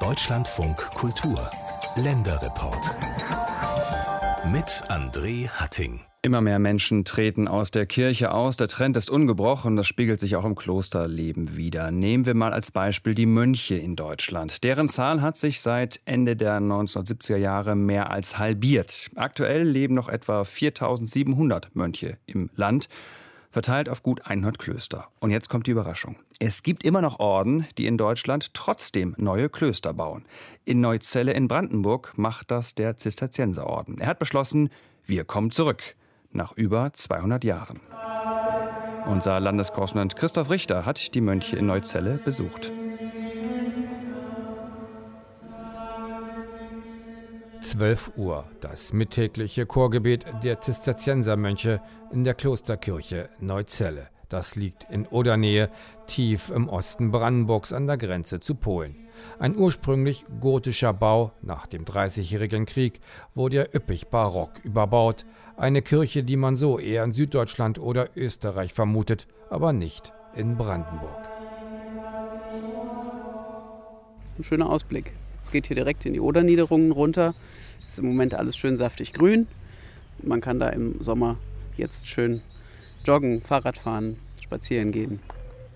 Deutschlandfunk Kultur Länderreport mit André Hatting. Immer mehr Menschen treten aus der Kirche aus. Der Trend ist ungebrochen. Das spiegelt sich auch im Klosterleben wieder. Nehmen wir mal als Beispiel die Mönche in Deutschland. Deren Zahl hat sich seit Ende der 1970er Jahre mehr als halbiert. Aktuell leben noch etwa 4700 Mönche im Land verteilt auf gut 100 Klöster. Und jetzt kommt die Überraschung. Es gibt immer noch Orden, die in Deutschland trotzdem neue Klöster bauen. In Neuzelle in Brandenburg macht das der Zisterzienserorden. Er hat beschlossen, wir kommen zurück nach über 200 Jahren. Unser Landeskorrespondent Christoph Richter hat die Mönche in Neuzelle besucht. 12 Uhr, das mittägliche Chorgebet der Zisterziensermönche in der Klosterkirche Neuzelle. Das liegt in Odernähe, tief im Osten Brandenburgs an der Grenze zu Polen. Ein ursprünglich gotischer Bau nach dem Dreißigjährigen Krieg wurde er üppig barock überbaut. Eine Kirche, die man so eher in Süddeutschland oder Österreich vermutet, aber nicht in Brandenburg. Ein schöner Ausblick. Es geht hier direkt in die Oderniederungen runter. Es ist im Moment alles schön saftig grün. Man kann da im Sommer jetzt schön joggen, Fahrrad fahren, spazieren gehen.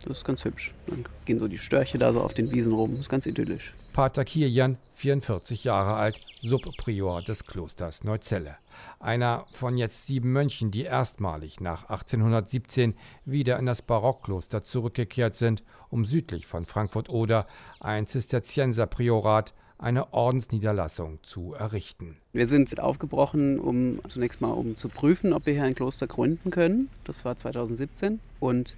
Das ist ganz hübsch. Dann gehen so die Störche da so auf den Wiesen rum. Das ist ganz idyllisch. Pater Kirjan, 44 Jahre alt, Subprior des Klosters Neuzelle. Einer von jetzt sieben Mönchen, die erstmalig nach 1817 wieder in das Barockkloster zurückgekehrt sind, um südlich von Frankfurt-Oder ein Zisterzienserpriorat eine Ordensniederlassung zu errichten. Wir sind aufgebrochen, um zunächst mal um zu prüfen, ob wir hier ein Kloster gründen können. Das war 2017 und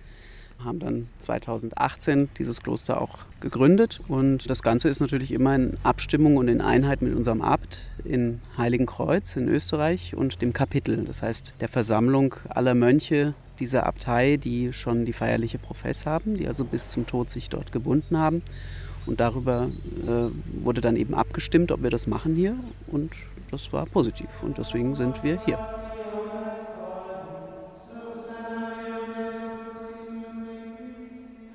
haben dann 2018 dieses Kloster auch gegründet. Und das Ganze ist natürlich immer in Abstimmung und in Einheit mit unserem Abt in Heiligenkreuz in Österreich und dem Kapitel, das heißt der Versammlung aller Mönche dieser Abtei, die schon die feierliche Profess haben, die also bis zum Tod sich dort gebunden haben. Und darüber äh, wurde dann eben abgestimmt, ob wir das machen hier. Und das war positiv. Und deswegen sind wir hier.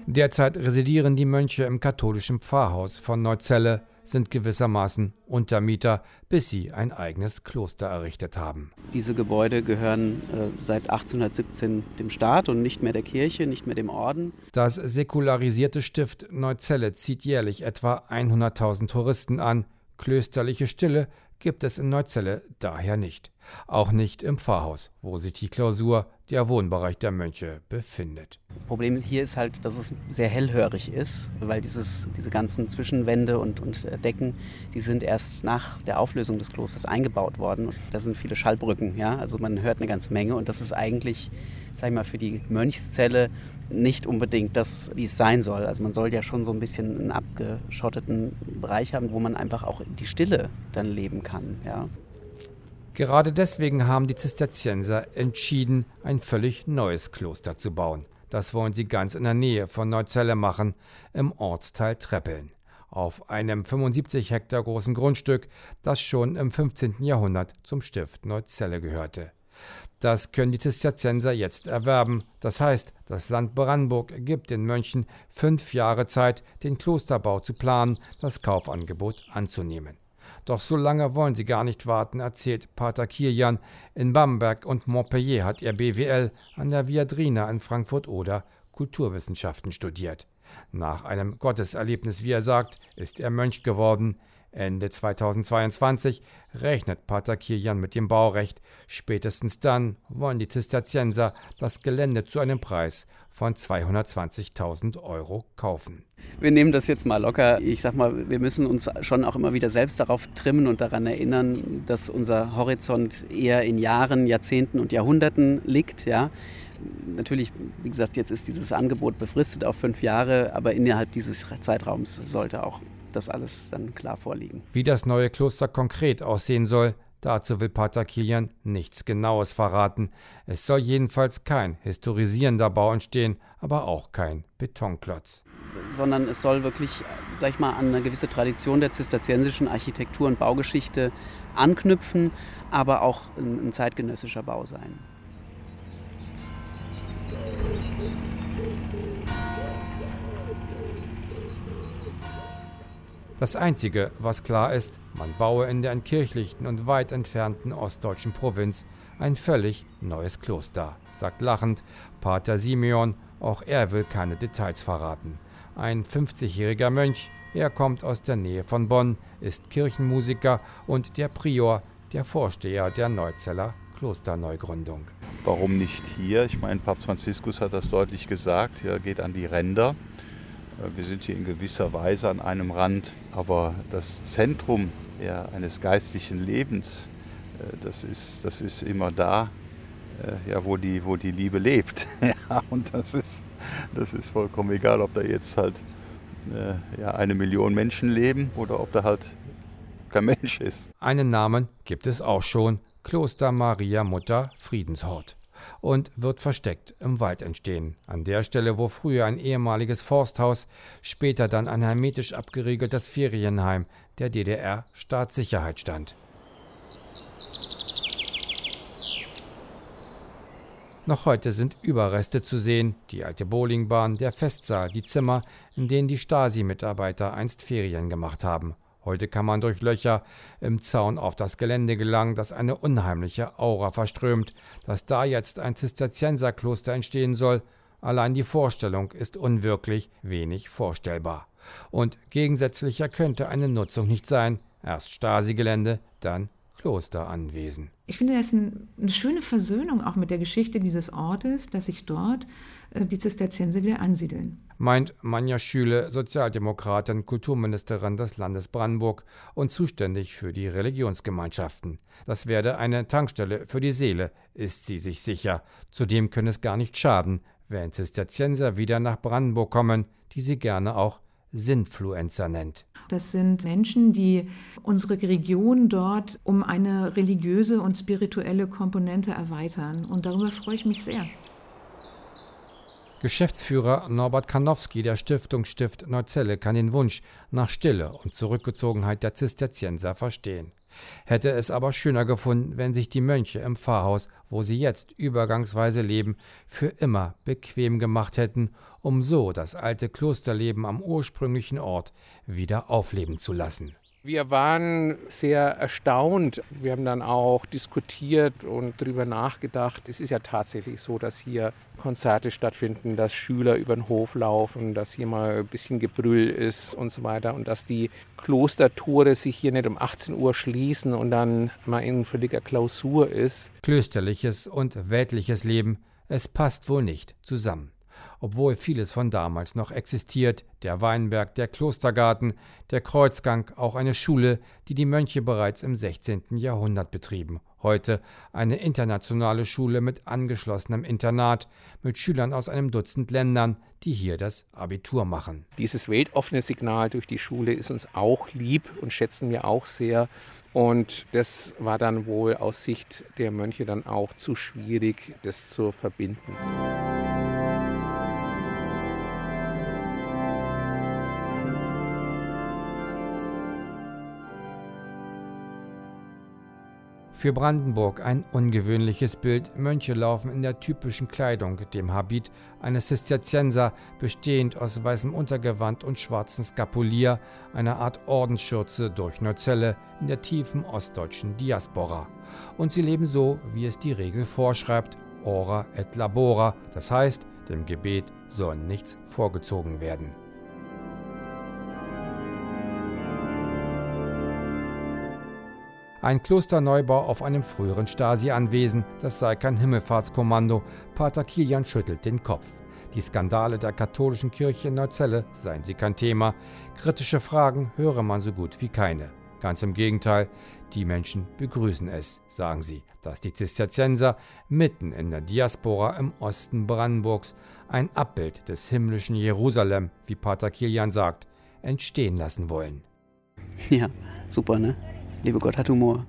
Derzeit residieren die Mönche im katholischen Pfarrhaus von Neuzelle sind gewissermaßen Untermieter, bis sie ein eigenes Kloster errichtet haben. Diese Gebäude gehören äh, seit 1817 dem Staat und nicht mehr der Kirche, nicht mehr dem Orden. Das säkularisierte Stift Neuzelle zieht jährlich etwa 100.000 Touristen an. Klösterliche Stille gibt es in Neuzelle daher nicht. Auch nicht im Pfarrhaus, wo sich die Klausur, der Wohnbereich der Mönche, befindet. Problem hier ist halt, dass es sehr hellhörig ist, weil dieses, diese ganzen Zwischenwände und, und äh, Decken, die sind erst nach der Auflösung des Klosters eingebaut worden. Da sind viele Schallbrücken, ja, also man hört eine ganze Menge und das ist eigentlich, sag ich mal, für die Mönchszelle nicht unbedingt das, wie es sein soll. Also man soll ja schon so ein bisschen einen abgeschotteten Bereich haben, wo man einfach auch die Stille dann leben kann. Ja. Gerade deswegen haben die Zisterzienser entschieden, ein völlig neues Kloster zu bauen. Das wollen sie ganz in der Nähe von Neuzelle machen, im Ortsteil Treppeln. Auf einem 75 Hektar großen Grundstück, das schon im 15. Jahrhundert zum Stift Neuzelle gehörte. Das können die Zisterzienser jetzt erwerben. Das heißt, das Land Brandenburg gibt den Mönchen fünf Jahre Zeit, den Klosterbau zu planen, das Kaufangebot anzunehmen. Doch so lange wollen sie gar nicht warten, erzählt Pater Kirjan. In Bamberg und Montpellier hat er BWL an der Viadrina in Frankfurt-Oder Kulturwissenschaften studiert. Nach einem Gotteserlebnis, wie er sagt, ist er Mönch geworden. Ende 2022 rechnet Pater Kirjan mit dem Baurecht. Spätestens dann wollen die Zisterzienser das Gelände zu einem Preis von 220.000 Euro kaufen. Wir nehmen das jetzt mal locker. Ich sag mal, wir müssen uns schon auch immer wieder selbst darauf trimmen und daran erinnern, dass unser Horizont eher in Jahren, Jahrzehnten und Jahrhunderten liegt. Ja. Natürlich, wie gesagt, jetzt ist dieses Angebot befristet auf fünf Jahre, aber innerhalb dieses Zeitraums sollte auch das alles dann klar vorliegen. Wie das neue Kloster konkret aussehen soll, dazu will Pater Kilian nichts Genaues verraten. Es soll jedenfalls kein historisierender Bau entstehen, aber auch kein Betonklotz. Sondern es soll wirklich, sag ich mal, an eine gewisse Tradition der zisterziensischen Architektur und Baugeschichte anknüpfen, aber auch ein, ein zeitgenössischer Bau sein. Das Einzige, was klar ist, man baue in der entkirchlichten und weit entfernten ostdeutschen Provinz ein völlig neues Kloster, sagt lachend Pater Simeon, auch er will keine Details verraten. Ein 50-jähriger Mönch, er kommt aus der Nähe von Bonn, ist Kirchenmusiker und der Prior, der Vorsteher der Neuzeller Klosterneugründung. Warum nicht hier? Ich meine, Papst Franziskus hat das deutlich gesagt, er geht an die Ränder. Wir sind hier in gewisser Weise an einem Rand, aber das Zentrum ja, eines geistlichen Lebens, äh, das ist, das ist immer da, äh, ja, wo, die, wo die Liebe lebt. ja, und das ist, das ist vollkommen egal, ob da jetzt halt äh, ja, eine Million Menschen leben oder ob da halt kein Mensch ist. Einen Namen gibt es auch schon: Kloster Maria Mutter Friedenshort und wird versteckt im Wald entstehen. An der Stelle, wo früher ein ehemaliges Forsthaus, später dann ein hermetisch abgeriegeltes Ferienheim der DDR Staatssicherheit stand. Noch heute sind Überreste zu sehen, die alte Bowlingbahn, der Festsaal, die Zimmer, in denen die Stasi-Mitarbeiter einst Ferien gemacht haben. Heute kann man durch Löcher im Zaun auf das Gelände gelangen, das eine unheimliche Aura verströmt. Dass da jetzt ein Zisterzienserkloster entstehen soll, allein die Vorstellung ist unwirklich wenig vorstellbar. Und gegensätzlicher könnte eine Nutzung nicht sein. Erst Stasi-Gelände, dann Klosteranwesen. Ich finde das ein, eine schöne Versöhnung auch mit der Geschichte dieses Ortes, dass sich dort die Zisterzienser wieder ansiedeln. Meint Manja Schüle, Sozialdemokratin, Kulturministerin des Landes Brandenburg und zuständig für die Religionsgemeinschaften. Das werde eine Tankstelle für die Seele, ist sie sich sicher. Zudem könne es gar nicht schaden, wenn Zisterzienser wieder nach Brandenburg kommen, die sie gerne auch Sinfluencer nennt. Das sind Menschen, die unsere Region dort um eine religiöse und spirituelle Komponente erweitern. Und darüber freue ich mich sehr. Geschäftsführer Norbert Karnowski der Stiftung Stift Neuzelle kann den Wunsch nach Stille und Zurückgezogenheit der Zisterzienser verstehen. Hätte es aber schöner gefunden, wenn sich die Mönche im Pfarrhaus, wo sie jetzt übergangsweise leben, für immer bequem gemacht hätten, um so das alte Klosterleben am ursprünglichen Ort wieder aufleben zu lassen. Wir waren sehr erstaunt. Wir haben dann auch diskutiert und darüber nachgedacht. Es ist ja tatsächlich so, dass hier Konzerte stattfinden, dass Schüler über den Hof laufen, dass hier mal ein bisschen Gebrüll ist und so weiter und dass die Klostertore sich hier nicht um 18 Uhr schließen und dann mal in völliger Klausur ist. Klösterliches und weltliches Leben, es passt wohl nicht zusammen obwohl vieles von damals noch existiert, der Weinberg, der Klostergarten, der Kreuzgang, auch eine Schule, die die Mönche bereits im 16. Jahrhundert betrieben. Heute eine internationale Schule mit angeschlossenem Internat, mit Schülern aus einem Dutzend Ländern, die hier das Abitur machen. Dieses weltoffene Signal durch die Schule ist uns auch lieb und schätzen wir auch sehr. Und das war dann wohl aus Sicht der Mönche dann auch zu schwierig, das zu verbinden. Für Brandenburg ein ungewöhnliches Bild. Mönche laufen in der typischen Kleidung, dem Habit eines Zisterzienser, bestehend aus weißem Untergewand und schwarzem Skapulier, einer Art Ordensschürze durch Neuzelle in der tiefen ostdeutschen Diaspora. Und sie leben so, wie es die Regel vorschreibt, ora et labora, das heißt, dem Gebet soll nichts vorgezogen werden. Ein Klosterneubau auf einem früheren Stasi-Anwesen, das sei kein Himmelfahrtskommando. Pater Kilian schüttelt den Kopf. Die Skandale der katholischen Kirche in Neuzelle seien sie kein Thema. Kritische Fragen höre man so gut wie keine. Ganz im Gegenteil, die Menschen begrüßen es, sagen sie, dass die Zisterzienser mitten in der Diaspora im Osten Brandenburgs ein Abbild des himmlischen Jerusalem, wie Pater Kilian sagt, entstehen lassen wollen. Ja, super, ne? Liebe Gott hat Humor.